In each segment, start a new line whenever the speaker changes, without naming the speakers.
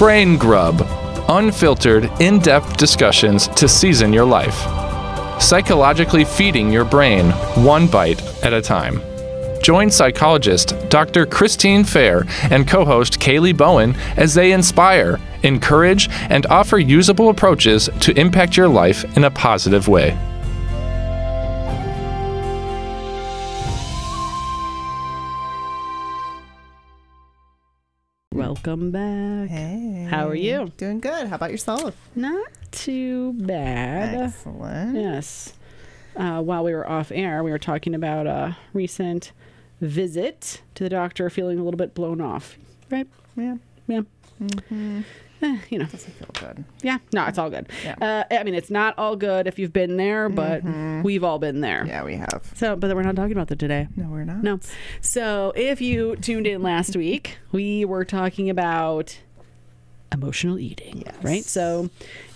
Brain Grub unfiltered, in depth discussions to season your life. Psychologically feeding your brain one bite at a time. Join psychologist Dr. Christine Fair and co host Kaylee Bowen as they inspire, encourage, and offer usable approaches to impact your life in a positive way.
Welcome back.
Hey.
How are you?
Doing good. How about yourself?
Not too bad.
Excellent.
Yes. Uh, while we were off air, we were talking about a recent visit to the doctor, feeling a little bit blown off. Right?
Yeah.
Yeah. Eh, you know.
Doesn't feel good.
Yeah. No, it's all good.
Yeah.
Uh, I mean, it's not all good if you've been there, but we've all been there.
Yeah, we have.
So, but we're not talking about that today.
No, we're not.
No. So, if you tuned in last week, we were talking about emotional eating,
Yes.
right? So,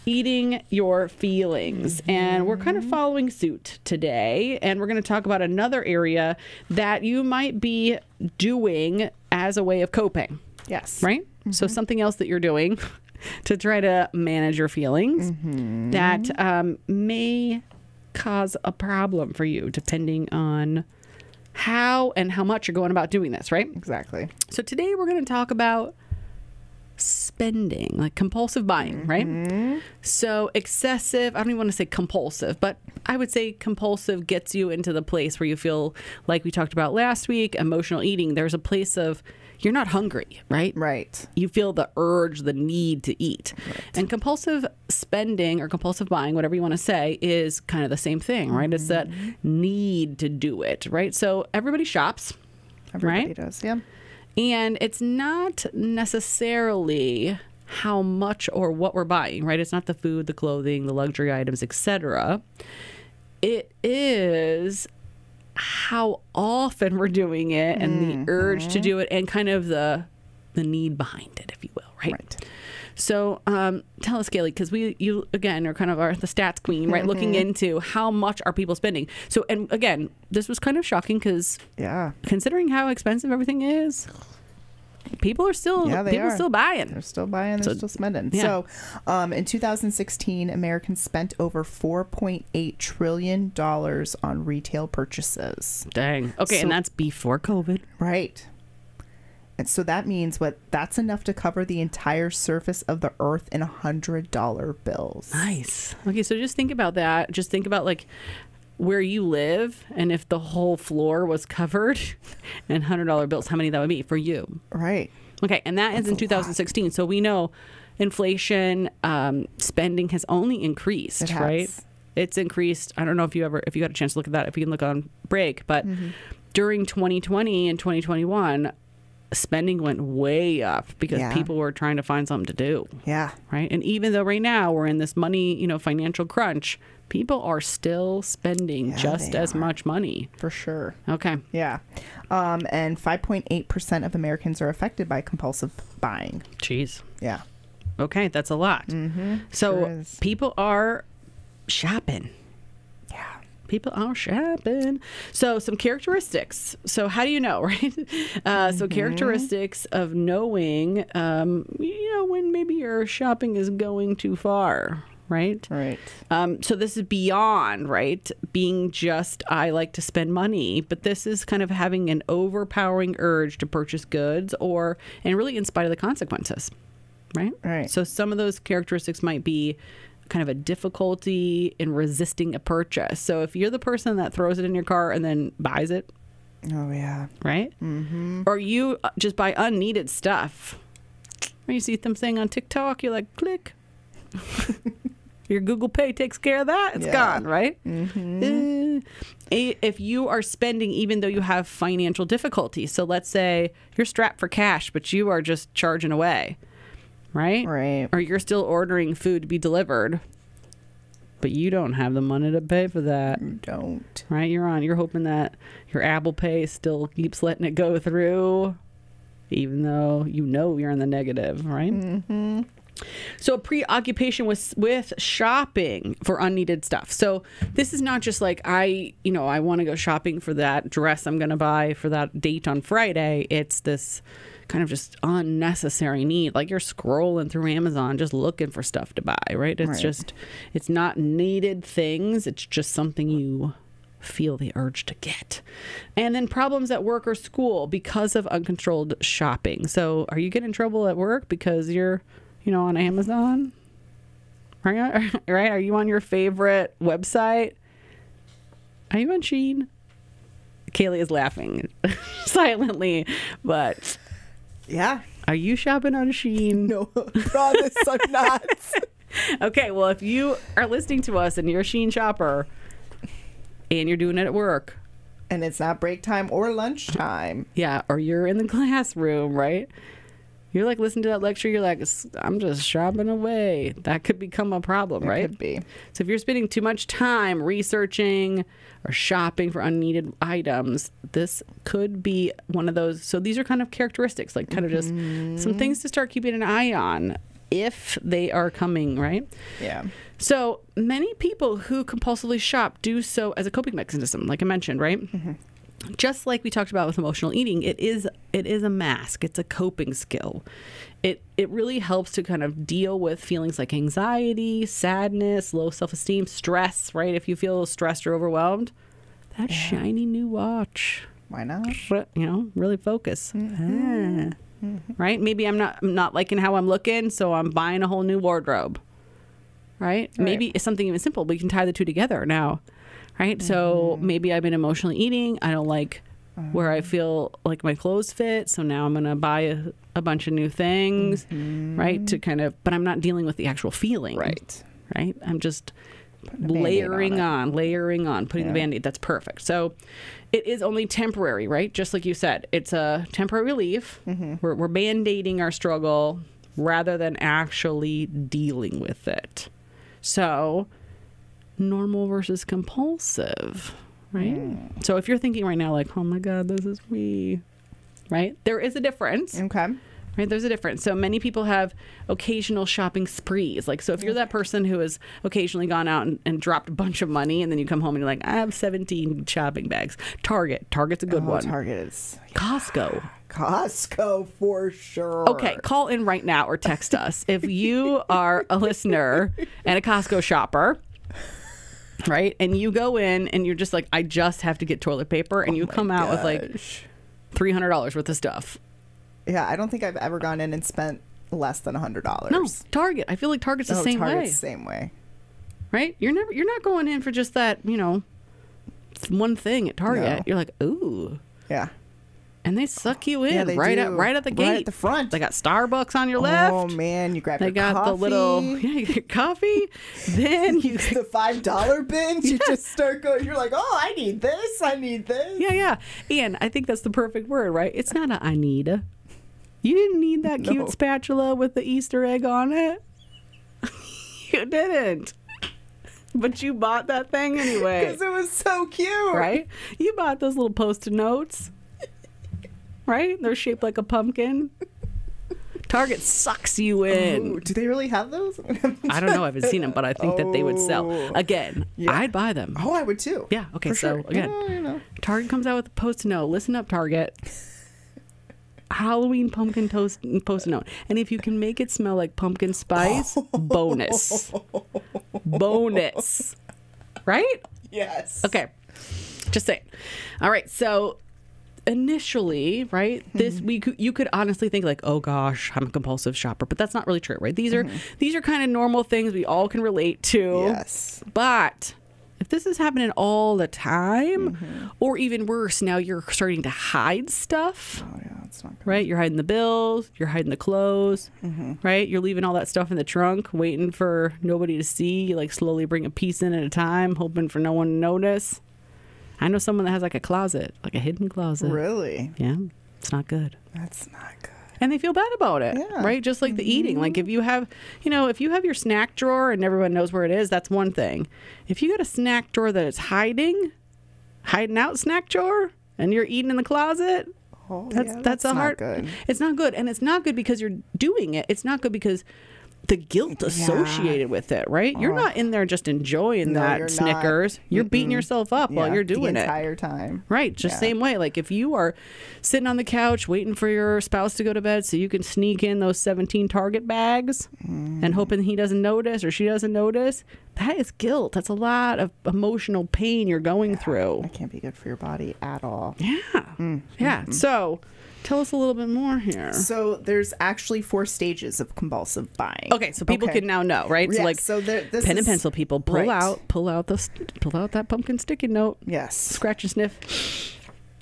eating your feelings. And we're kind of following suit today. And we're going to talk about another area that you might be doing as a way of coping,
Yes.
right? So, mm-hmm. something else that you're doing to try to manage your feelings mm-hmm. that um, may cause a problem for you depending on how and how much you're going about doing this, right?
Exactly.
So today we're going to talk about spending, like compulsive buying, right? Mm-hmm. So excessive, I don't even want to say compulsive, but I would say compulsive gets you into the place where you feel like we talked about last week, emotional eating. There's a place of you're not hungry, right?
Right.
you feel the urge, the need to eat. And compulsive spending or compulsive buying, whatever you want to say, is kind of the same thing, right? It's that mm-hmm. need to do it, right? So everybody shops,
Everybody
Right?
does. Yeah.
and it's not necessarily how much or what we're buying, right? It's not the food, the clothing, the luxury items, etc. It is how often we're doing it and the urge to do it and kind of the the need behind it, if you will, right?
Right.
So um, tell us, Kaylee, because we you again are kind of our the stats queen, right? Looking into how much are people spending. So and again, this was kind of shocking because
Yeah.
considering how expensive everything is, people are still
Yeah, they
people
are.
still buying.
They're still buying. They're
So-
still spending.
yeah.
So, um, in 2016, Americans spent over 4.8 trillion dollars on retail purchases.
Dang. Okay,
So-
and that's before COVID.
Right. And so that means what? That's enough to cover the entire surface of the earth in hundred dollar bills.
Nice. Okay, so just think about that. Just think about like where you live and if the whole floor was covered in hundred dollar bills, how many that would be for you?
Right.
Okay, and that is in 2016. So we know inflation, um, spending has only increased,
It has.
right? It's increased. I don't know if you ever, if you got a chance to look at that, if you can look on break, but
Mm-hmm.
during 2020 and 2021, spending went way up because
Yeah.
people were trying to find something to do,
Yeah.
right? And even though right now we're in this money, you know, financial crunch, people are still spending
Yeah,
just as
are.
much money.
For sure.
Okay.
Yeah. Um, and 5.8% of Americans are affected by compulsive buying.
Jeez.
Yeah.
Okay, that's a lot.
Mm-hmm.
So
Sure
people are shopping.
Yeah.
People are shopping. So some characteristics. So how do you know, right? Uh, So characteristics of knowing, um, you know, when maybe your shopping is going too far, right?
Right.
Um, so this is beyond, right? Being just, I like to spend money, but this is kind of having an overpowering urge to purchase goods or, and really in spite of the consequences, right?
Right.
So some of those characteristics might be kind of a difficulty in resisting a purchase. So if you're the person that throws it in your car and then buys it,
Oh, yeah.
right? Mm-hmm. Or you uh, just buy unneeded stuff. Or you see them saying on TikTok, you're like, click. Your Google Pay takes care of that. It's
Yeah.
gone, right? Uh, if you are spending even though you have financial difficulties, so let's say you're strapped for cash, but you are just charging away, right?
Right.
Or you're still ordering food to be delivered, but you don't have the money to pay for that
You don't.
right? You're on. You're hoping that your Apple Pay still keeps letting it go through, even though you know you're in the negative, right?
Mm-hmm.
So a preoccupation with with shopping for unneeded stuff. So this is not just like I, you know, I want to go shopping for that dress I'm going to buy for that date on Friday. It's this kind of just unnecessary need. Like you're scrolling through Amazon just looking for stuff to buy, right? It's
Right.
just it's not needed things. It's just something you feel the urge to get. And then problems at work or school because of uncontrolled shopping. So are you getting in trouble at work because you're, you know, on Amazon? Right? Right? Are you on your favorite website? Are you on Shein? Kaylee is laughing silently, but
Yeah.
are you shopping on Shein?
No, promise I'm not.
Okay, well, if you are listening to us and you're a Shein shopper and you're doing it at work,
and it's not break time or lunchtime.
yeah, or you're in the classroom, right? You're like listening to that lecture, you're like, I'm just shopping away. That could become a problem,
It
right?
could be.
So if you're spending too much time researching or shopping for unneeded items, this could be one of those. So these are kind of characteristics, like kind of just mm-hmm. some things to start keeping an eye on if they are coming, right?
Yeah.
So many people who compulsively shop do so as a coping mechanism, like I mentioned, right? Mm-hmm. Just like we talked about with emotional eating, it is it is a mask. It's a coping skill. It it really helps to kind of deal with feelings like anxiety, sadness, low self esteem, stress. Right? If you feel stressed or overwhelmed, that shiny new watch
Why not?
you know really focus Ah. right maybe i'm not I'm not liking how i'm looking so i'm buying a whole new wardrobe right, maybe it's something even simple we can tie the two together now right so mm-hmm. maybe i've been emotionally eating i don't like where i mm-hmm. feel like my clothes fit so now i'm gonna buy a, a bunch of new things mm-hmm. right to kind of but i'm not dealing with the actual feeling
Right.
right i'm just
Band-Aid on
layering on, layering on, putting the
Yeah.
band-aid. That's perfect. So it is only temporary, right? Just like you said, it's a temporary relief.
Mm-hmm.
We're, we're band-aiding our struggle rather than actually dealing with it. So normal versus compulsive, right?
Mm.
So if you're thinking right now, like, oh my God, this is me, right? There is a difference.
Okay.
right? There's a difference. So many people have occasional shopping sprees. Like so if you're that person who has occasionally gone out and, and dropped a bunch of money and then you come home and you're like i have 17 shopping bags. Target. Target's a good
oh,
one.
Target is
costco.
Costco for sure.
okay call in right now or text us. If you are a listener and a costco shopper right and you go in and you're just like i just have to get toilet paper and oh you come out with like $300 worth of stuff
Yeah, I don't think I've ever gone in and spent less than a hundred dollars.
no target i feel like target's the
No,
same
Target's
way
same way.
right? You're never you're not going in for just that, you know, one thing at Target.
No.
You're like, ooh,
Yeah.
And they suck you in
Yeah,
right
do.
at right at the gate,
Right at the front.
They got Starbucks on your left.
Oh man, you grab
they
your
got
coffee,
the little yeah, coffee. then you
the five dollar bins. You just start going. You're like, oh, I need this. I need this.
yeah yeah, and I think that's the perfect word, right? It's not a I need a. You didn't need that cute spatula with the Easter egg on it. you didn't. But you bought that thing anyway.
Because it was so cute.
right? You bought those little post-it notes, right? They're shaped like a pumpkin. Target sucks you in.
Ooh, do they really have those?
I don't know. I haven't seen them, but I think that they would sell.
Oh.
Again,
Yeah.
I'd buy them.
oh, I would too.
Yeah. Okay.
For
so
sure.
again,
Yeah, you know.
Target comes out with a post-it note. Listen up, Target. Halloween pumpkin toast post-it note, and if you can make it smell like pumpkin spice, bonus, bonus, right?
Yes.
Okay. Just saying. All right. So initially, right, this mm-hmm. we could, you could honestly think like, "Oh gosh, I'm a compulsive shopper," but that's not really true, right? These are mm-hmm. these are kind of normal things we all can relate to.
Yes.
But if this is happening all the time, mm-hmm. or even worse, now you're starting to hide stuff
Oh yeah, it's not good.
right? You're hiding the bills, you're hiding the clothes, right? You're leaving all that stuff in the trunk, waiting for nobody to see. You like slowly bring a piece in at a time, hoping for no one to notice. I know someone that has like a closet, like a hidden closet.
Really?
Yeah, it's not good.
That's not good.
And they feel bad about it,
Yeah.
right? Just like the mm-hmm. eating. Like if you have, you know, if you have your snack drawer and everyone knows where it is, that's one thing. If you got a snack drawer that is hiding, hiding out snack drawer, and you're eating in the closet,
Oh,
that's
yeah,
that's, a
not
hard.
good.
It's not good, and it's not good because you're doing it. It's not good because the guilt associated with it, right? You're not in there just enjoying
No,
that
you're not.
Snickers. You're beating yourself up while you're doing
the
it.
entire time.
Right, just
Yeah.
same way. Like if you are sitting on the couch waiting for your spouse to go to bed so you can sneak in those 17 Target bags
Mm.
and hoping he doesn't notice or she doesn't notice, that is guilt. That's a lot of emotional pain you're going through.
That can't be good for your body at all.
Yeah.
Mm,
Yeah.
mm-hmm.
So tell us a little bit more here.
So there's actually four stages of compulsive buying.
Okay, so people
Okay.
can now know, right?
Yeah,
so like
so there-
pen and pencil people pull
right.
out pull out the pull out that pumpkin sticky note.
Yes.
Scratch and sniff.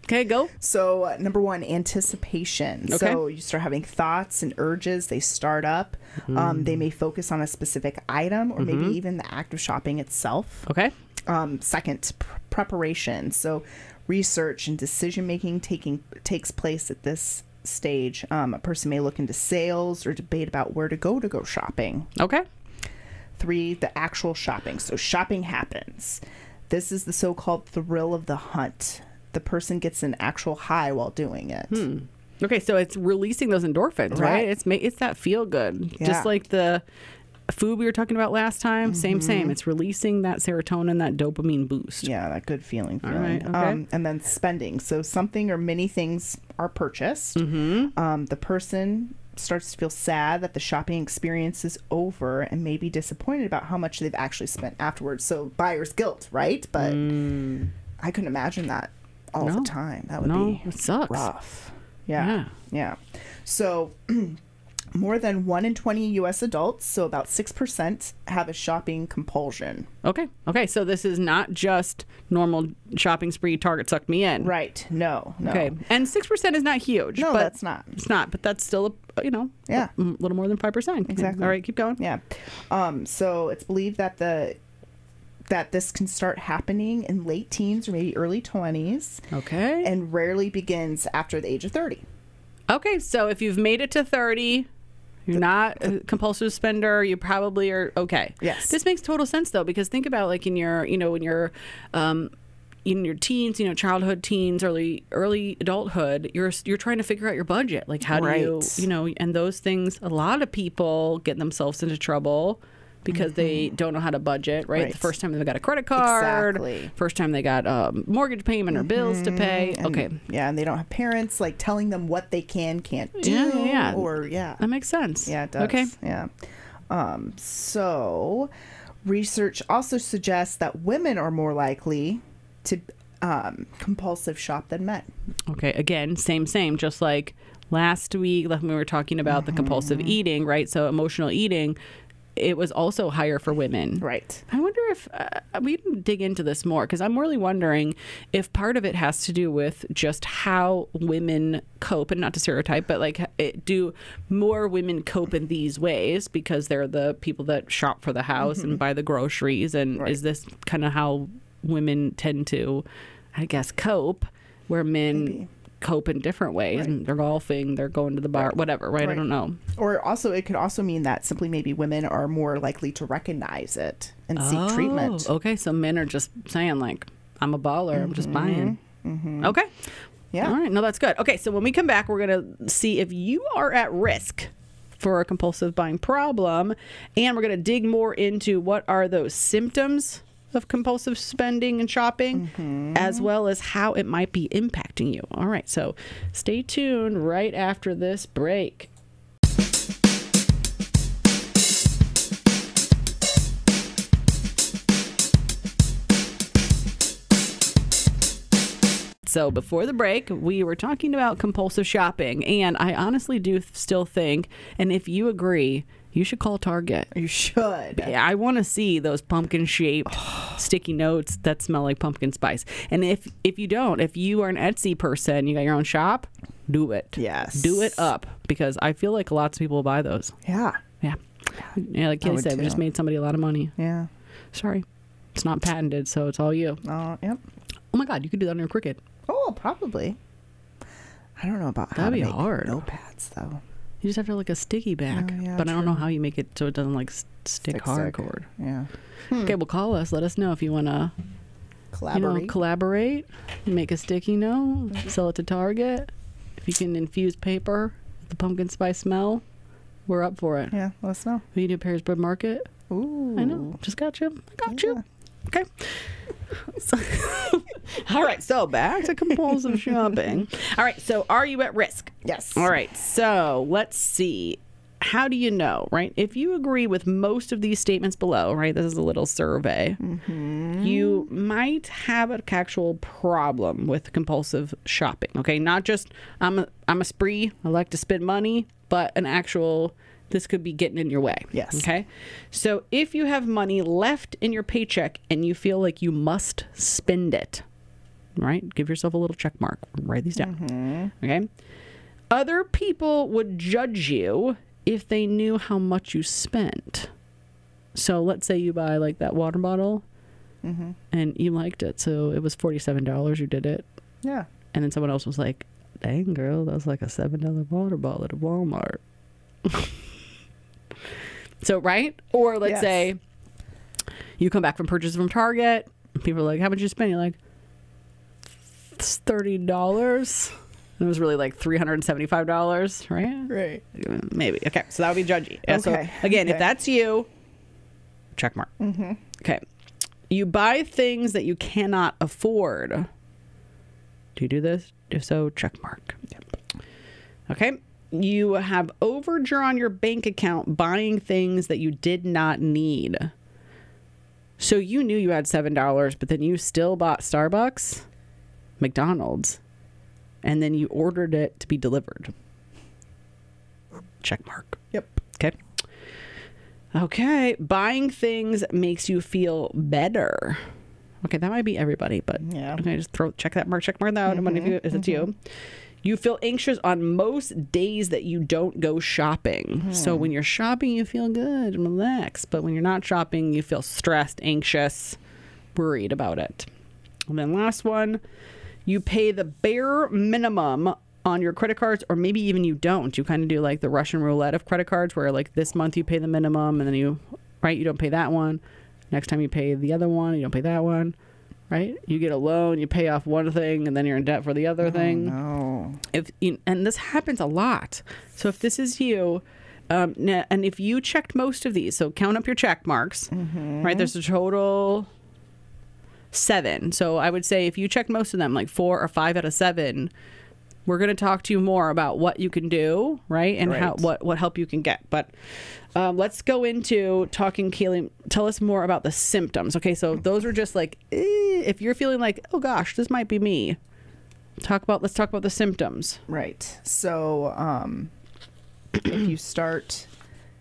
Okay, go.
So uh, number one, anticipation.
Okay.
So you start having thoughts and urges. They start up. Um, they may focus on a specific item or maybe even the act of shopping itself.
Okay.
Um, second, pr- preparation. So research and decision making taking takes place at this stage. Um, a person may look into sales or debate about where to go to go shopping.
Okay.
Three, the actual shopping. So shopping happens. This is the so called thrill of the hunt. The person gets an actual high while doing it.
Okay, so it's releasing those endorphins, right?
Right.
It's ma- it's that feel good,
Yeah.
just like the food we were talking about last time. Same, same. It's releasing that serotonin, that dopamine boost.
Yeah, that good feeling.
All
feeling.
right, okay.
um, and then spending. So something or many things are purchased.
Mm-hmm.
Um, the person starts to feel sad that the shopping experience is over and may be disappointed about how much they've actually spent afterwards. So buyer's guilt, right? But I couldn't imagine that all
Mm. No.
the time. That would
No,
be
it sucks.
rough. Yeah.
Yeah.
Yeah. So more than 1 in 20 US adults, so about 6% have a shopping compulsion.
Okay. Okay. So this is not just normal shopping spree. Target sucked me in.
Right. No. No.
Okay. And six percent is not huge.
No,
but
that's not.
It's not. But that's still a you know
Yeah.
a little more than five percent.
Exactly.
All right. Keep going.
Yeah. Um, so it's believed that the that this can start happening in late teens or maybe early 20s
Okay.
and rarely begins after the age of 30.
Okay, so if you've made it to 30, you're not a compulsive spender, you probably are okay.
Yes.
This makes total sense though because think about like in your, you know, when you're um in your teens, you know, childhood teens, early early adulthood, you're you're trying to figure out your budget. Like how do you, you know, and those things a lot of people get themselves into trouble because they don't know how to budget, right? The
Mm-hmm.
First time they got a credit card,
Exactly.
first time they got a mortgage payment or bills to pay.
And,
okay.
Yeah, and they don't have parents like telling them what they can, can't do.
Yeah, yeah.
Or, yeah.
That makes sense.
Yeah, it does.
Okay.
Yeah. Um, so, research also suggests that women are more likely to um, compulsive shop than men.
Okay, again, same, same. Just like last week, like when we were talking about the compulsive
Mm-hmm.
eating, right? So emotional eating, it was also higher for women.
Right.
I wonder if uh, we can dig into this more because I'm really wondering if part of it has to do with just how women cope, and not to stereotype, but like it, do more women cope in these ways because they're the people that shop for the house and buy the groceries, and
Mm-hmm. Right.
is this kind of how women tend to, I guess, cope, where men
Maybe.
Cope in different ways?
Right.
They're golfing, they're going to the bar, whatever, right? I don't know.
Or also, it could also mean that simply maybe women are more likely to recognize it and seek oh, treatment.
Oh, Okay, so men are just saying like, "I'm a baller. I'm just mm-hmm. buying." Mm-hmm. Okay.
Yeah.
All right. No, that's good. Okay, so when we come back, we're gonna see if you are at risk for a compulsive buying problem, and we're gonna dig more into what are those symptoms of compulsive spending and shopping, mm-hmm. as well as how it might be impacting you. All right. So stay tuned right after this break. So before the break, we were talking about compulsive shopping, and I honestly do still think, and if you agree, you should call Target.
You should.
Yeah, I want to see those pumpkin shaped sticky notes that smell like pumpkin spice. And if if you don't, if you are an Etsy person, you got your own shop, do it.
Yes.
do it up because I feel like lots of people will buy those.
Yeah.
Yeah, yeah. Like Kitty said, we just made somebody a lot of money.
Yeah.
Sorry, it's not patented, so it's all you.
Oh, yep.
Oh my God, you could do that on your Cricut.
Oh, probably. I don't know about how
That'd
to
be
make
hard.
notepads though.
You just have to like a sticky oh, back,
Oh, yeah,
but I don't know how you make it so it doesn't like stick
Stick,
hard
stick.
cord.
Yeah. Hmm.
Okay, well, call us. Let us know if you want to, you
Collaborate.
know, collaborate, make a sticky note, mm-hmm. sell it to Target. If you can infuse paper with the pumpkin spice smell, We're up for it.
Yeah, let us know.
We do Paris Bread Market.
Ooh.
I know. Just got you. I got
Yeah.
you. Okay. So- all right. So back to compulsive shopping. All right. So are you at risk?
Yes.
All right. So let's see. How do you know, right? If you agree with most of these statements below, right? This is a little survey. Mm-hmm. You might have an actual problem with compulsive shopping. Okay, not just I'm a I'm a spree. I like to spend money, but an actual this could be getting in your way.
Yes.
Okay. So if you have money left in your paycheck and you feel like you must spend it, right? Give yourself a little check mark. Write these down. Mm-hmm. Okay. Other people would judge you if they knew how much you spent. So let's say you buy like that water bottle mm-hmm. and you liked it. So it was $47. You did it.
Yeah.
And then someone else was like, dang, girl, that was like a $7 water bottle at Walmart. so, right? Or let's
Yes.
say you come back from purchase from Target. People are like, how much you spend? You're like, it's $30. And it was really like $375, right?
Right.
Maybe. Okay. So that would be judgy. Yeah, So
Okay,
again, if that's you, check mark. Mm-hmm. Okay. You buy things that you cannot afford. Do you do this? If so, check mark. Yep. Okay. You have overdrawn your bank account buying things that you did not need. So you knew you had $7, but then you still bought Starbucks, McDonald's, and then you ordered it to be delivered. Check mark.
Yep.
Okay. Okay. Buying things makes you feel better. Okay, that might be everybody, but
Yeah.
Okay, just throw check that mark, check mark that out. Of mm-hmm. you if it's you. Mm-hmm. You feel anxious on most days that you don't go shopping. So hmm. when you're shopping, you feel good and relaxed. But when you're not shopping, you feel stressed, anxious, worried about it. And then last one, you pay the bare minimum on your credit cards, or maybe even you don't. You kind of do like the Russian roulette of credit cards, where like this month you pay the minimum, and then you, right, you don't pay that one. Next time you pay the other one, you don't pay that one, right? You get a loan, you pay off one thing, and then you're in debt for the other thing
Oh.
if you, and this happens a lot. So if this is you, um, and if you checked most of these, so count up your check marks, right? There's a total seven. So I would say if you checked most of them, like four or five out of seven, we're going to talk to you more about what you can do, right, and how what what help you can get. But um, let's go into talking, Kaylee. Tell us more about the symptoms. Okay, so those are just like eh, if you're feeling like, oh gosh, this might be me. Talk about let's talk about the symptoms.
Right. So, um, if you start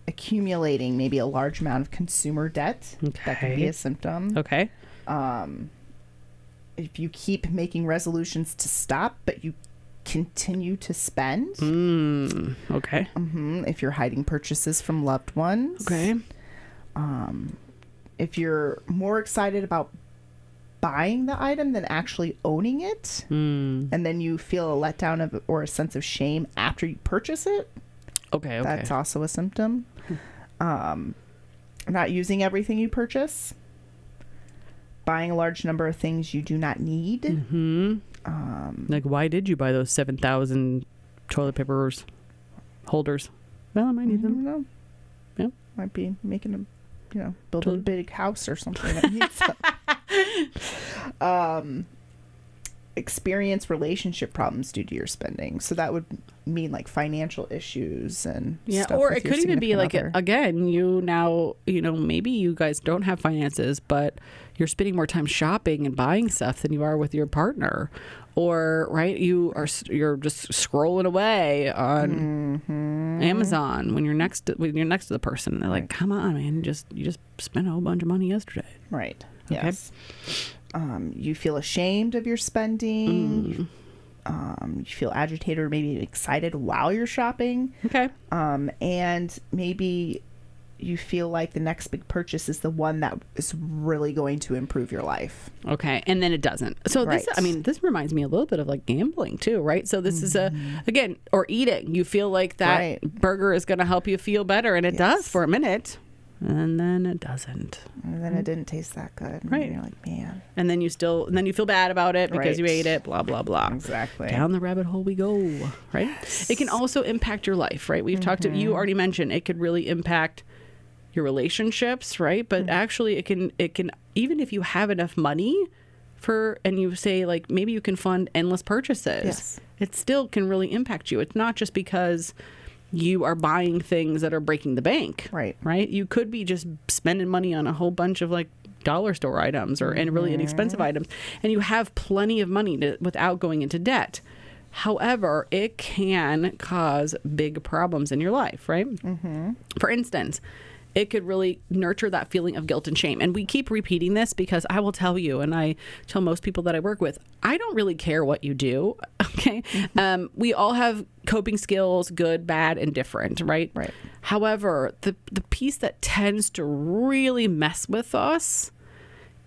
accumulating maybe a large amount of consumer debt, that could be a symptom.
Okay.
If you keep making resolutions to stop, but you continue to spend,
Mm, okay.
Mhm. if you're hiding purchases from loved ones,
Okay.
if you're more excited about buying the item than actually owning it,
Mm,
and then you feel a letdown of or a sense of shame after you purchase it,
okay. Okay.
That's also a symptom. Um, not using everything you purchase. Buying a large number of things you do not need.
hmm
Um,
Like, why did you buy those seven thousand toilet paper holders? Well, I might need
don't
them.
know.
Yeah.
Might be making a, you know, build a big house or something that needs them. um, experience relationship problems due to your spending. So that would mean like financial issues and
Yeah, or it could even be like
other.
again, you now you know maybe you guys don't have finances, but you're spending more time shopping and buying stuff than you are with your partner, or right you are you're just scrolling away on
Mm-hmm.
Amazon when you're next to, when you're next to the person. And they're like, "Come on, man! You just you just spent a whole bunch of money yesterday."
Right.
Okay.
Yes. Um, you feel ashamed of your spending. Um, you feel agitated or maybe excited while you're shopping.
Okay.
Um, and maybe you feel like the next big purchase is the one that is really going to improve your life.
Okay, and then it doesn't. So this, I mean, this reminds me a little bit of like gambling too, right? So this is a again, or eating. You feel like that
Mm-hmm. Right.
burger is going to help you feel better, and it does for a minute, and then it doesn't.
And then it didn't taste that good. And
Right.
You're like, man.
And then you still, and then you feel bad about it because you ate it, blah, blah, blah.
Exactly.
Down the rabbit hole we go, right? It can also impact your life, right? We've talked,
Mm-hmm.
you already mentioned it could really impact your relationships, right? But
Mm-hmm.
actually, it can, it can, even if you have enough money for, and you say, like, maybe you can fund endless purchases,
Yes.
it still can really impact you. It's not just because you are buying things that are breaking the bank,
Right.
right? You could be just spending money on a whole bunch of like dollar store items or and really inexpensive items, and you have plenty of money to, without going into debt. However, it can cause big problems in your life, right? Mm-hmm. For instance, it could really nurture that feeling of guilt and shame. And we keep repeating this because I will tell you, and I tell most people that I work with, I don't really care what you do. Okay. Mm-hmm. Um, we all have coping skills, good, bad, and different, right?
Right.
However, the, the piece that tends to really mess with us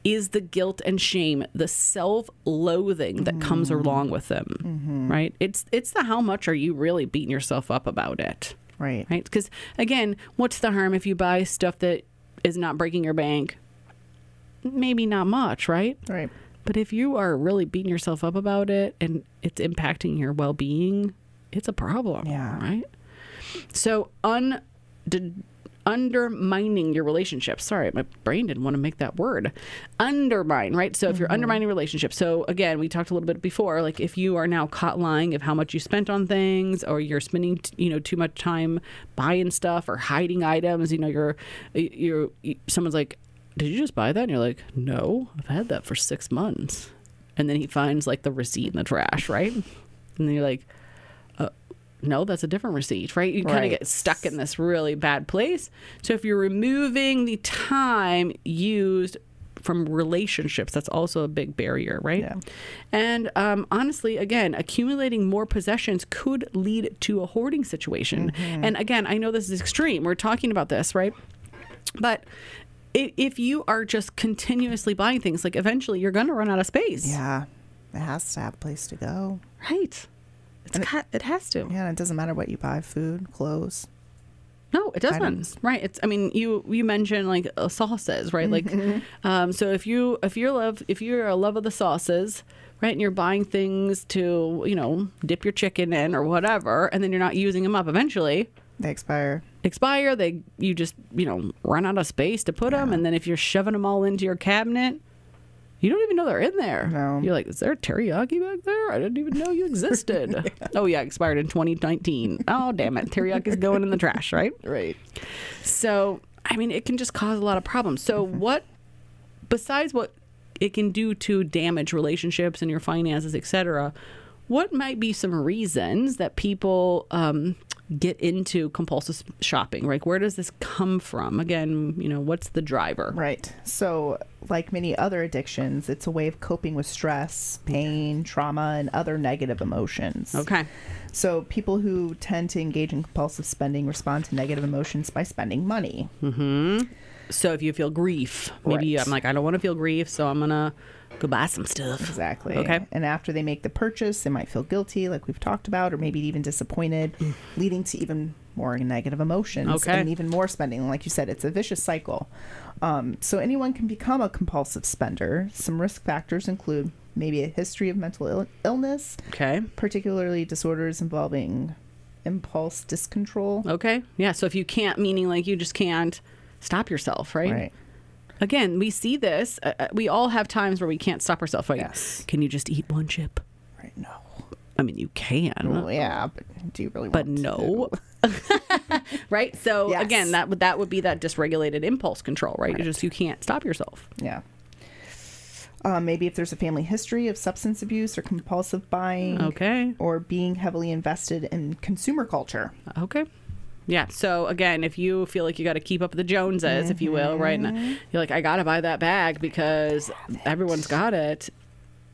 is the guilt and shame, the self-loathing that comes mm-hmm. along with them, mm-hmm. right? It's it's the how much are you really beating yourself up about it,
Right.
right? Because again, what's the harm if you buy stuff that is not breaking your bank? Maybe not much, right?
Right.
But if you are really beating yourself up about it and it's impacting your well-being, it's a problem,
Yeah.
right? So un undermining your relationship. Sorry, my brain didn't want to make that word. Undermine, right? So if you're undermining relationships, so again, we talked a little bit before, like if you are now caught lying of how much you spent on things, or you're spending, you know, too much time buying stuff or hiding items, you know, you're, you're, someone's like, did you just buy that? And you're like, no, I've had that for six months. And then he finds like the receipt in the trash, right? And then you're like, uh, no, that's a different receipt, right? You kind of get stuck in this really bad place. So if you're removing the time used from relationships, that's also a big barrier, right?
Yeah.
And um, honestly, again, accumulating more possessions could lead to a hoarding situation. And again, I know this is extreme. We're talking about this, right? But if you are just continuously buying things, like eventually you're going to run out of space.
Yeah. It has to have a place to go.
Right. It's got, it has to.
Yeah. It doesn't matter what you buy food, clothes.
No, it doesn't.
items.
Right. It's. I mean, you you mentioned like uh, sauces, right? Like,
Mm-hmm.
um, so if you if you're love if you're a love of the sauces, right, and you're buying things to you know dip your chicken in or whatever, and then you're not using them up, eventually
They expire.
expire. They you just you know run out of space to put them, and then if you're shoving them all into your cabinet. You don't even know they're in there.
No.
You're like, is there teriyaki back there? I didn't even know you existed. Oh yeah, expired in 2019. Oh damn it, teriyaki's going in the trash, right?
Right.
So, I mean, it can just cause a lot of problems. So, what, besides what it can do to damage relationships and your finances, etc., what might be some reasons that people um, get into compulsive shopping? Like, where does this come from? Again, you know, what's the driver?
Right. So, like many other addictions, it's a way of coping with stress, pain, trauma, and other negative emotions.
Okay.
So, people who tend to engage in compulsive spending respond to negative emotions by spending money. Mhm.
So, if you feel grief, maybe
Right.
I'm like, I don't want to feel grief, so I'm going to go buy some stuff.
Exactly.
Okay.
And after they make the purchase, they might feel guilty, like we've talked about, or maybe even disappointed, leading to even more negative emotions
Okay.
and even more spending. Like you said, it's a vicious cycle. Um, so anyone can become a compulsive spender. Some risk factors include maybe a history of mental Ill- illness,
Okay.
particularly disorders involving impulse discontrol.
Okay. Yeah. So, if you can't, meaning like you just can't stop yourself, right?
Right.
Again, we see this. Uh, uh, we all have times where we can't stop ourselves. Like,
Yes.
can you just eat one chip?
Right. No.
I mean, you can,
Well, yeah, but do you really
but no. right? So
Yes.
again, that would that would be that dysregulated impulse control, right? You just you can't stop yourself.
Yeah. Um, maybe if there's a family history of substance abuse or compulsive buying.
Okay.
Or being heavily invested in consumer culture.
Okay. Yeah. So again, if you feel like you got to keep up with the Joneses, if you will, right? And mm-hmm. you're like, I got to buy that bag because everyone's got it.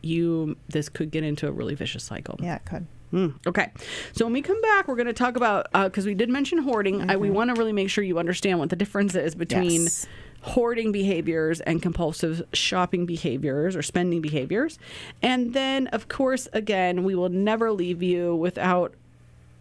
You this could get into a really vicious cycle.
Yeah, it could.
Mm, okay. So when we come back, we're going to talk about uh, because we did mention hoarding. I, we mm-hmm. want to really make sure you understand what the difference is between
Yes.
hoarding behaviors and compulsive shopping behaviors or spending behaviors. And then, of course, again, we will never leave you without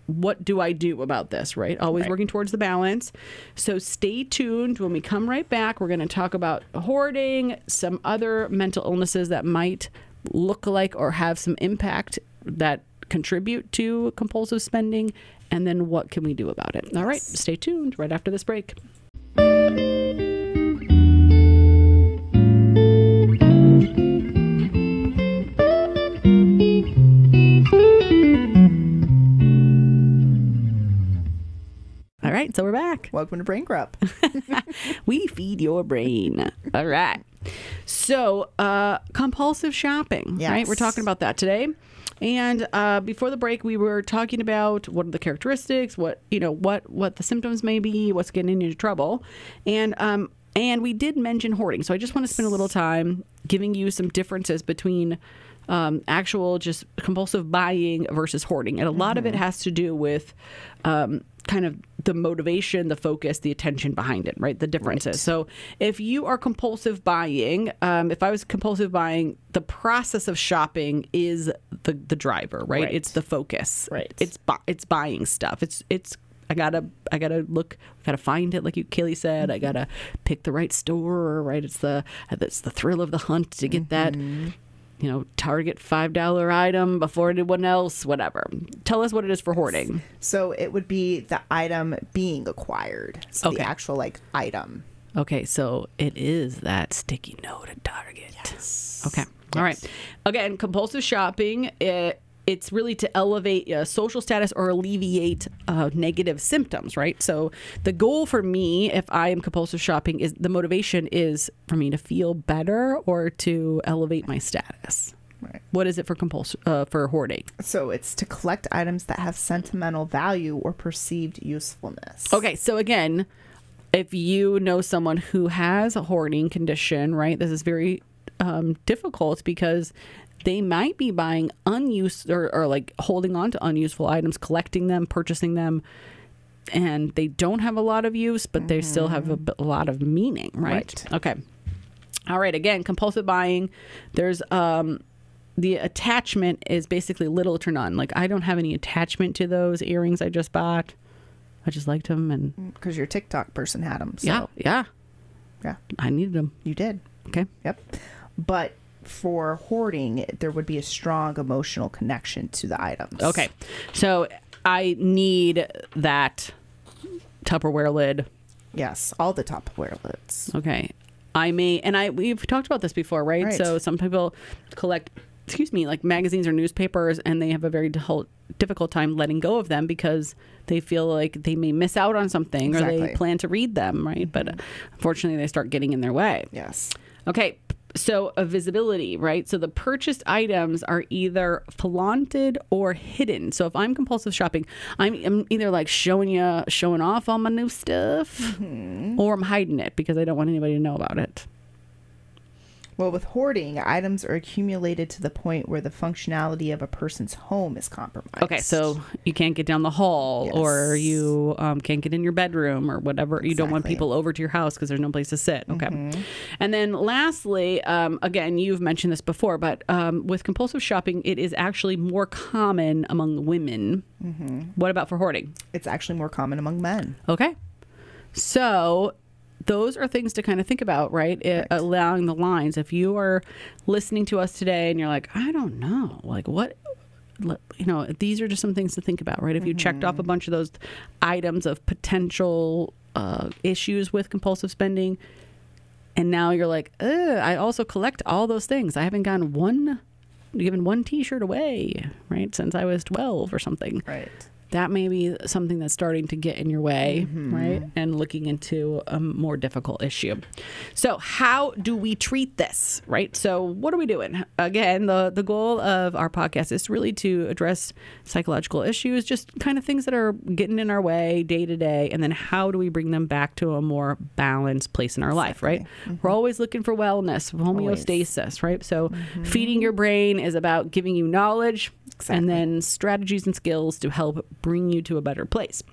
what do I do about this, right? Always
Right.
working towards the balance. So stay tuned. When we come right back, we're going to talk about hoarding, some other mental illnesses that might look like or have some impact that contribute to compulsive spending, and then what can we do about it. All right, stay tuned right after this break. All right, so we're back.
Welcome to Brain Grub.
We feed your brain. All right. So, uh, compulsive shopping, right? We're talking about that today. And uh, before the break, we were talking about what are the characteristics, what you know, what what the symptoms may be, what's getting into trouble, and um, and we did mention hoarding. So I just want to spend a little time giving you some differences between um, actual just compulsive buying versus hoarding, and a lot of it has to do with um, kind of the motivation, the focus, the attention behind it, right? The differences. So if you are compulsive buying, um, if I was compulsive buying, the process of shopping is the the driver, right?
Right.
It's the focus.
Right.
It's bu- it's buying stuff. It's it's I gotta I gotta look gotta find it like you Kaylee said. I gotta pick the right store, right? It's the it's the thrill of the hunt to get that you know, Target five dollar item before anyone else, whatever. Tell us what it is for hoarding.
So it would be the item being acquired. So
Okay.
the actual like item.
Okay, so it is that sticky note at Target. Yes. Okay. All right. Again, compulsive shopping. It, it's really to elevate uh, social status or alleviate uh, negative symptoms, right? So the goal for me, if I am compulsive shopping, is the motivation is for me to feel better or to elevate my status.
Right.
What is it for compulsive uh, for hoarding?
So it's to collect items that have sentimental value or perceived usefulness.
Okay, so again, if you know someone who has a hoarding condition, right, this is very um, difficult because they might be buying unused or, or like holding on to unuseful items, collecting them, purchasing them, and they don't have a lot of use, but they still have a lot of meaning, right?
Right.
Okay. All right. Again, compulsive buying. There's um, the attachment is basically little to none. Like I don't have any attachment to those earrings I just bought. I just liked them, and
Because your TikTok person had them. So
yeah, yeah,
yeah,
I needed them.
you did.
Okay.
Yep. But for hoarding, there would be a strong emotional connection to the items.
Okay. So I need that Tupperware lid.
Yes, all the Tupperware lids.
Okay. I may, and I we've talked about this before, right?
Right.
So some people collect, excuse me, like magazines or newspapers, and they have a very difficult difficult time letting go of them because they feel like they may miss out on something or they plan to read them, right? But mm-hmm. unfortunately, they start getting in their way.
Yes.
Okay. So a visibility, right? So the purchased items are either flaunted or hidden. So if I'm compulsive shopping, I'm, I'm either like showing you, showing off all my new stuff, mm-hmm. or I'm hiding it because I don't want anybody to know about it.
Well, with hoarding, items are accumulated to the point where the functionality of a person's home is compromised.
Okay, so you can't get down the hall, or you um, can't get in your bedroom, or whatever. You don't want people over to your house because there's no place to sit. Okay, and then lastly, um, again, you've mentioned this before, but um, with compulsive shopping, it is actually more common among women. What about for hoarding?
it's actually more common among men.
Okay, so those are things to kind of think about, right? It, along the lines, if you are listening to us today and you're like, I don't know, like what, you know, these are just some things to think about, right? If you checked off a bunch of those items of potential uh, issues with compulsive spending, and now you're like, I also collect all those things. I haven't gotten one, given one T-shirt away, right, since I was 12 or something
Right.
That may be something that's starting to get in your way,
Mm-hmm.
right? And looking into a more difficult issue. So, how do we treat this, right? So, what are we doing? Again, the the goal of our podcast is really to address psychological issues, just kind of things that are getting in our way day to day, and then how do we bring them back to a more balanced place in our life, right? We're always looking for wellness, homeostasis, right? So, feeding your brain is about giving you knowledge
Exactly.
and then strategies and skills to help bring you to a better place.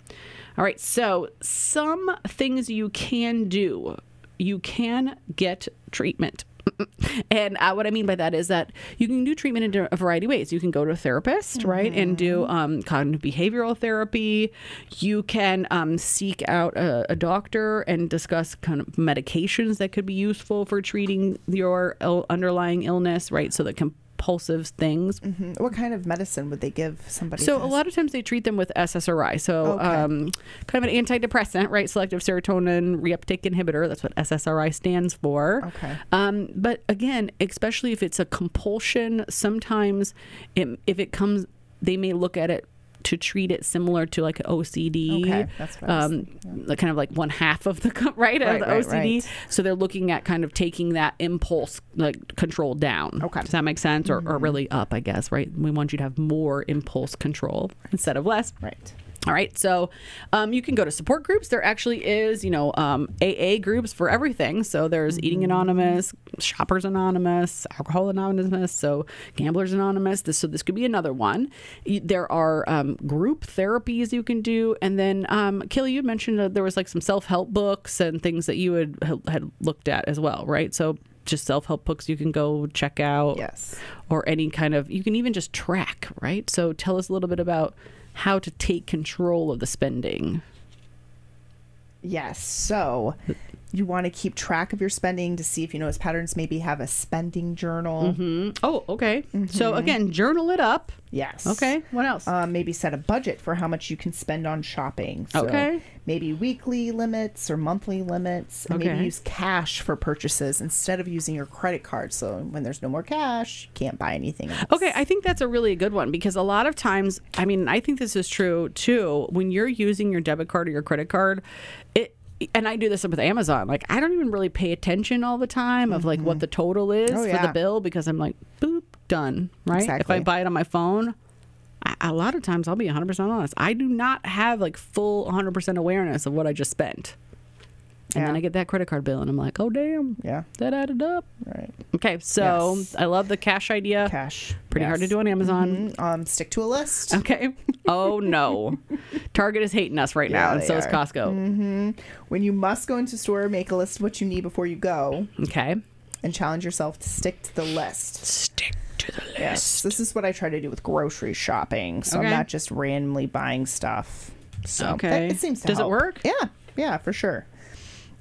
All right, so some things you can do. You can get treatment. And uh, what I mean by that is that you can do treatment in a variety of ways. You can go to a therapist, right, and do um, cognitive behavioral therapy. You can um, seek out a, a doctor and discuss kind of medications that could be useful for treating your Ill- underlying illness, right? So that compulsive things.
Mhm. What kind of medicine would they give somebody?
So
this?
a lot of times they treat them with SSRI, so
Okay.
um, kind of an antidepressant, right? Selective serotonin reuptake inhibitor. That's what SSRI stands for.
Okay.
Um, but again, especially if it's a compulsion, sometimes it, if it comes, they may look at it to treat it similar to like OCD.
Okay, that's what
um, kind of like one half of the right,
Right,
of the
right,
OCD.
right.
So they're looking at kind of taking that impulse like control down.
Okay.
Does that make sense? Or, or really up, I guess, right? We want you to have more impulse control instead of less.
right.
All right. So um, you can go to support groups. There actually is, you know, um, AA groups for everything. So there's Eating Anonymous, Shoppers Anonymous, Alcohol Anonymous, so Gamblers Anonymous. This, so this could be another one. There are um, group therapies you can do. And then, um, Kaylee, you mentioned that there was like some self help books and things that you had, had looked at as well, right? So just self help books you can go check out
Yes.
or any kind of you can even just track right so tell us a little bit about how to take control of the spending
Yes. So you want to keep track of your spending to see if you notice patterns. Maybe have a spending journal.
oh okay so again journal it up
Yes.
okay what else
Um, maybe set a budget for how much you can spend on shopping. So
Okay.
Maybe weekly limits or monthly limits, and maybe use cash for purchases instead of using your credit card. So when there's no more cash, you can't buy anything else.
Okay, I think that's a really good one because a lot of times, I mean, I think this is true too. When you're using your debit card or your credit card, it and I do this with Amazon. Like I don't even really pay attention all the time of like what mm-hmm. the total is
Oh,
for the bill because I'm like, boop, done. Right? If I buy it on my phone, I, a lot of times I'll be 100% honest. I do not have like full 100% awareness of what I just spent. And then I get that credit card bill and I'm like, oh damn,
Yeah.
that added up.
Right.
Okay, so
Yes.
I love the cash idea.
Cash.
Pretty hard to do on Amazon.
Mhm. Um, stick to a list.
Okay. Oh no. Target is hating us right now, and so is
are.
Costco.
When you must go into store, make a list of what you need before you go,
Okay.
and challenge yourself to stick to the list.
Stick to the list.
Yes, this is what I try to do with grocery shopping. So
Okay.
I'm not just randomly buying stuff. So
Okay.
that- it seems
Does it work?
Yeah, yeah, for sure.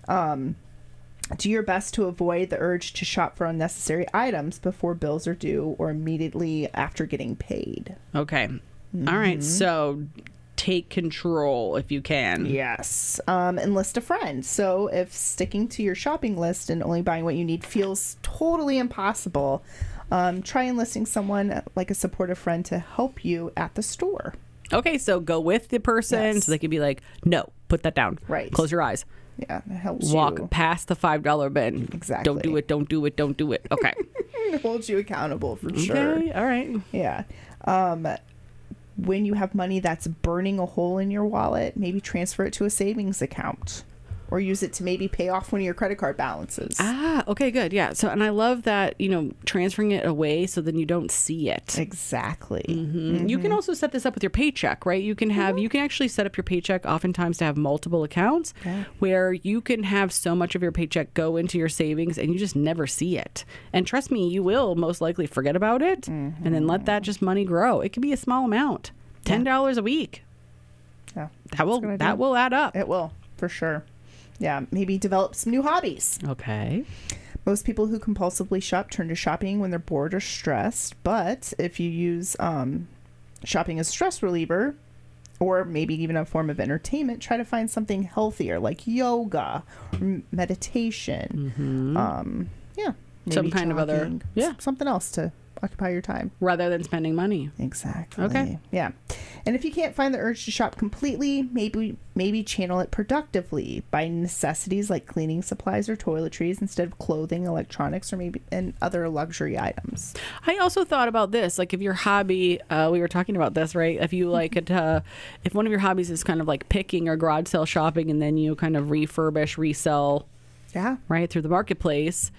Um, do your best to avoid the urge to shop for unnecessary items before bills are due or immediately after getting paid.
Okay.
Mm-hmm.
All right. So take control if you can.
Yes. Um, enlist a friend. So if sticking to your shopping list and only buying what you need feels totally impossible, um, try enlisting someone like a supportive friend to help you at the store.
Okay. So go with the person
Yes.
so they can be like, no, put that down.
Right.
Close your eyes.
Yeah, that helps
Walk
you.
past the $5 bin.
Exactly.
Don't do it. Don't do it. Don't do it. Okay.
holds you accountable for sure.
Okay. All right.
Yeah. Um, when you have money that's burning a hole in your wallet, maybe transfer it to a savings account or use it to maybe pay off one of your credit card balances.
Ah, okay, good. Yeah. So, and I love that, you know, transferring it away so then you don't see it.
Exactly.
Mm, You can also set this up with your paycheck, right? You can have you can actually set up your paycheck oftentimes to have multiple accounts
Yeah.
where you can have so much of your paycheck go into your savings and you just never see it. And trust me, you will most likely forget about it and then let that just money grow. It can be a small amount. $10 a week.
Yeah.
That will that will add up.
It will, for sure. Yeah, maybe develop some new hobbies.
Okay.
Most people who compulsively shop turn to shopping when they're bored or stressed. But if you use um, shopping as stress reliever, or maybe even a form of entertainment, try to find something healthier like yoga or m- meditation. Um, yeah.
Mm-hmm. Some kind of other- yeah.
Something else to occupy your time.
Rather than spending money.
Exactly.
Okay.
Yeah. And if you can't find the urge to shop completely, maybe maybe channel it productively by necessities like cleaning supplies or toiletries instead of clothing, electronics, or maybe and other luxury items.
I also thought about this, like if your hobby, uh, we were talking about this, right? If you like it, uh, if one of your hobbies is kind of like picking or garage sale shopping, and then you kind of refurbish, resell,
Yeah,
right through the marketplace,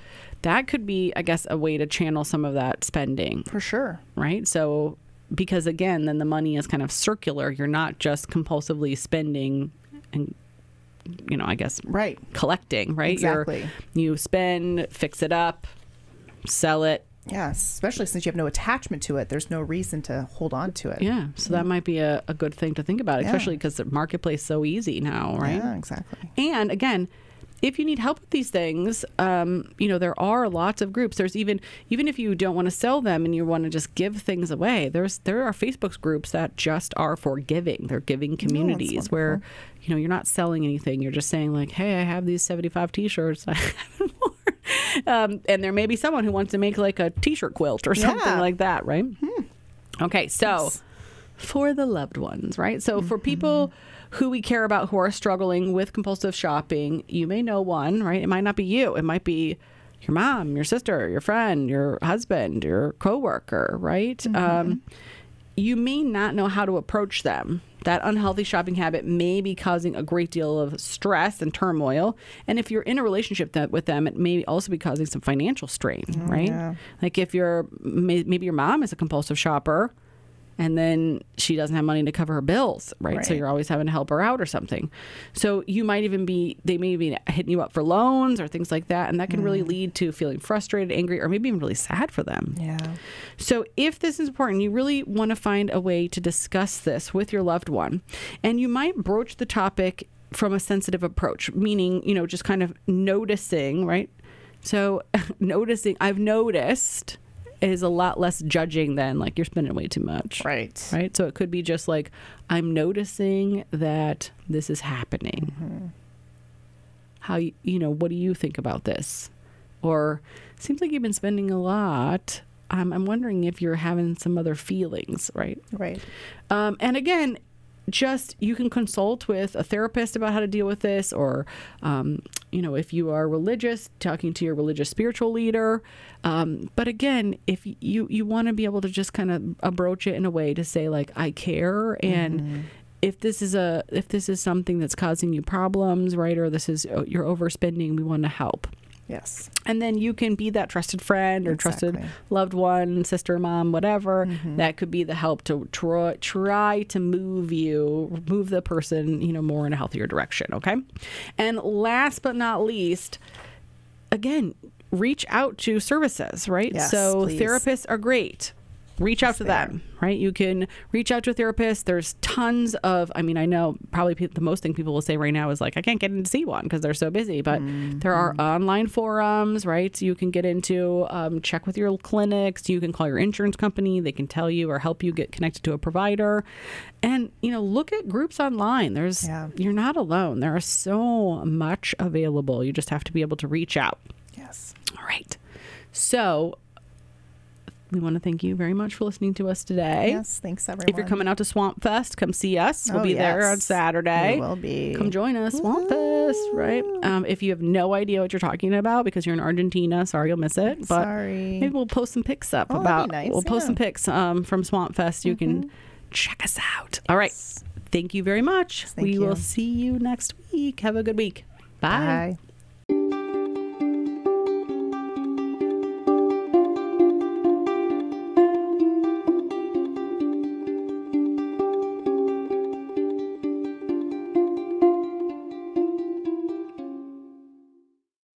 that could be, I guess, a way to channel some of that spending,
for sure.
right? So, because again, then the money is kind of circular. You're not just compulsively spending and, you know, I guess
Right.
collecting, right?
Exactly.
You're, you spend, fix it up, sell it.
Yeah, especially since you have no attachment to it. There's no reason to hold on to it.
Yeah, so that might be a, a good thing to think about, especially because the marketplace is so easy now, right?
Yeah, exactly.
And again, if you need help with these things, um, you know there are lots of groups. There's even even if you don't want to sell them and you want to just give things away, there's there are Facebook groups that just are for giving. They're giving communities where you know you're not selling anything. You're just saying like, hey, I have these 75 T-shirts. I. Um, and there may be someone who wants to make like a T-shirt quilt or something
Yeah.
like that, right? Okay, so
Yes.
for the loved ones, right? So for people who we care about who are struggling with compulsive shopping, you may know one, right? It might not be you. It might be your mom, your sister, your friend, your husband, your coworker, right? Um, you may not know how to approach them. That unhealthy shopping habit may be causing a great deal of stress and turmoil. And if you're in a relationship that, with them, it may also be causing some financial strain, right?
yeah.
Like if you're may, maybe your mom is a compulsive shopper and then she doesn't have money to cover her bills, right? So you're always having to help her out or something. So you might even be, they may be hitting you up for loans or things like that. And that can really mm. lead to feeling frustrated, angry, or maybe even really sad for them.
Yeah.
So, if this is important, you really want to find a way to discuss this with your loved one. And you might broach the topic from a sensitive approach, meaning, you know, just kind of noticing, right? So, noticing, I've noticed is a lot less judging than like you're spending way too much.
Right.
Right. So, it could be just like, I'm noticing that this is happening. How, you you know, what do you think about this? Or seems like you've been spending a lot. Um, I'm wondering if you're having some other feelings, right?
Right.
Um, and again, just you can consult with a therapist about how to deal with this, or um, you know, if you are religious, talking to your religious spiritual leader. Um, but again, if you you want to be able to just kind of approach it in a way to say like, I care, and if this is a if this is something that's causing you problems, right, or this is uh, you're overspending, we want to help.
Yes.
And then you can be that trusted friend or trusted loved one, sister, mom, whatever.
Mm-hmm.
That could be the help to try, try to move you, move the person, you know, more in a healthier direction. Okay. And last but not least, again, reach out to services, right?
Yes,
so
please.
therapists are great. Reach out to them, right? You can reach out to a therapist. There's tons of, I mean, I know probably pe- the most thing people will say right now is like, I can't get in to see one because they're so busy. But there are
Mm-hmm.
online forums, right? You can get into, um, check with your clinics. You can call your insurance company. They can tell you or help you get connected to a provider. And, you know, look at groups online. There's,
Yeah.
you're not alone. There is so much available. You just have to be able to reach out.
Yes.
All right. So we want to thank you very much for listening to us today.
Yes. Thanks, everyone.
If you're coming out to Swamp Fest, come see us. We'll
Oh,
be there on. Saturday.
We will be.
Come join us, Swamp Fest, right? Um, if you have no idea what you're talking about because you're in Argentina, sorry you'll miss it. But
Sorry.
maybe we'll post some pics up
Oh,
about.
be nice,
We'll post
yeah. Mm-hmm.
some pics um, from Swamp Fest. You can check us out. All right. Thank you very much.
Thank
we
you.
will see you next week. Have a good week. Bye.
Bye.